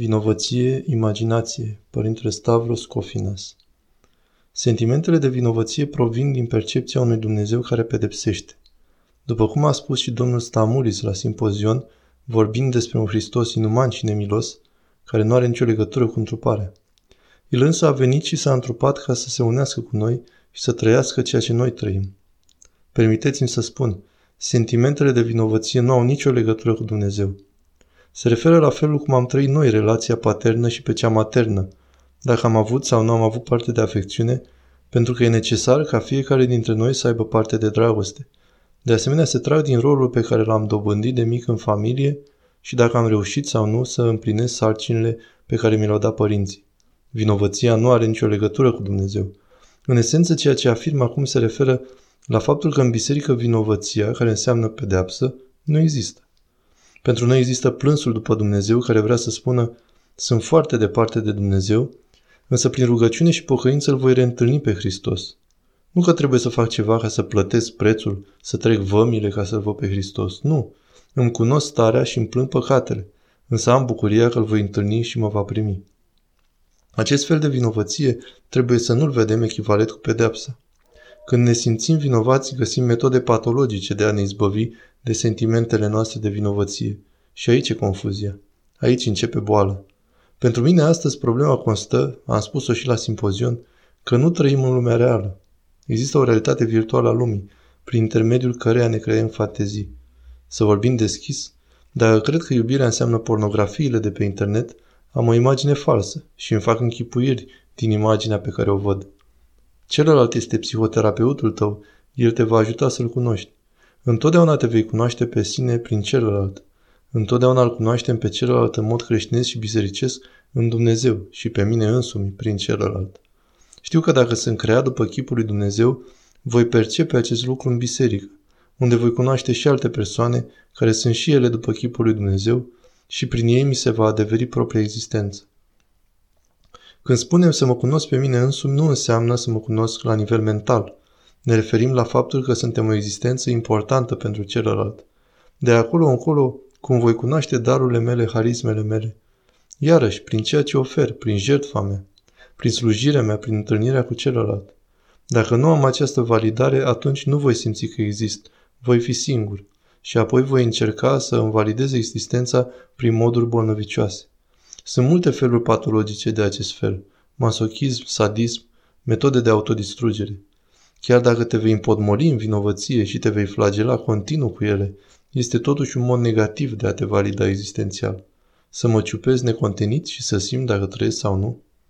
Vinovăție, imaginație, Părintele Stavros Cofinas. Sentimentele de vinovăție provin din percepția unui Dumnezeu care pedepsește. După cum a spus și domnul Stamulis la simpozion, vorbind despre un Hristos inuman și nemilos, care nu are nicio legătură cu întruparea. El însă a venit și s-a întrupat ca să se unească cu noi și să trăiască ceea ce noi trăim. Permiteți-mi să spun, sentimentele de vinovăție nu au nicio legătură cu Dumnezeu. Se referă la felul cum am trăit noi relația paternă și pe cea maternă, dacă am avut sau nu am avut parte de afecțiune, pentru că e necesar ca fiecare dintre noi să aibă parte de dragoste. De asemenea, se trag din rolul pe care l-am dobândit de mic în familie și dacă am reușit sau nu să împlinesc sarcinile pe care mi le-au dat părinții. Vinovăția nu are nicio legătură cu Dumnezeu. În esență, ceea ce afirm acum se referă la faptul că în biserică vinovăția, care înseamnă pedeapsă, nu există. Pentru noi există plânsul după Dumnezeu care vrea să spună sunt foarte departe de Dumnezeu, însă prin rugăciune și pocăință îl voi reîntâlni pe Hristos. Nu că trebuie să fac ceva ca să plătesc prețul, să trec vămile ca să-L văd pe Hristos. Nu. Îmi cunosc starea și îmi plâng păcatele, însă am bucuria că îl voi întâlni și mă va primi. Acest fel de vinovăție trebuie să nu-l vedem echivalent cu pedepsa. Când ne simțim vinovați, găsim metode patologice de a ne izbăvi de sentimentele noastre de vinovăție. Și aici e confuzia. Aici începe boala. Pentru mine astăzi problema constă, am spus-o și la simpozion, că nu trăim în lumea reală. Există o realitate virtuală a lumii, prin intermediul căreia ne creăm fantezii. Să vorbim deschis, dacă cred că iubirea înseamnă pornografiile de pe internet, am o imagine falsă și îmi fac închipuiri din imaginea pe care o văd. Celălalt este psihoterapeutul tău, el te va ajuta să-l cunoști. Întotdeauna te vei cunoaște pe sine prin celălalt. Întotdeauna îl cunoaștem pe celălalt în mod creștinesc și bisericesc în Dumnezeu și pe mine însumi prin celălalt. Știu că dacă sunt creat după chipul lui Dumnezeu, voi percepe acest lucru în biserică, unde voi cunoaște și alte persoane care sunt și ele după chipul lui Dumnezeu și prin ei mi se va adeveri propria existență. Când spunem să mă cunosc pe mine însumi, nu înseamnă să mă cunosc la nivel mental. Ne referim la faptul că suntem o existență importantă pentru celălalt. De acolo încolo, cum voi cunoaște darurile mele, harismele mele. Iarăși, prin ceea ce ofer, prin jertfa mea, prin slujirea mea, prin întâlnirea cu celălalt. Dacă nu am această validare, atunci nu voi simți că exist. Voi fi singur. Și apoi voi încerca să îmi validez existența prin moduri bolnăvicioase. Sunt multe feluri patologice de acest fel. Masochism, sadism, metode de autodistrugere. Chiar dacă te vei împodmoli în vinovăție și te vei flagela continuu cu ele, este totuși un mod negativ de a te valida existențial. Să mă ciupezi necontenit și să simt dacă trăiesc sau nu?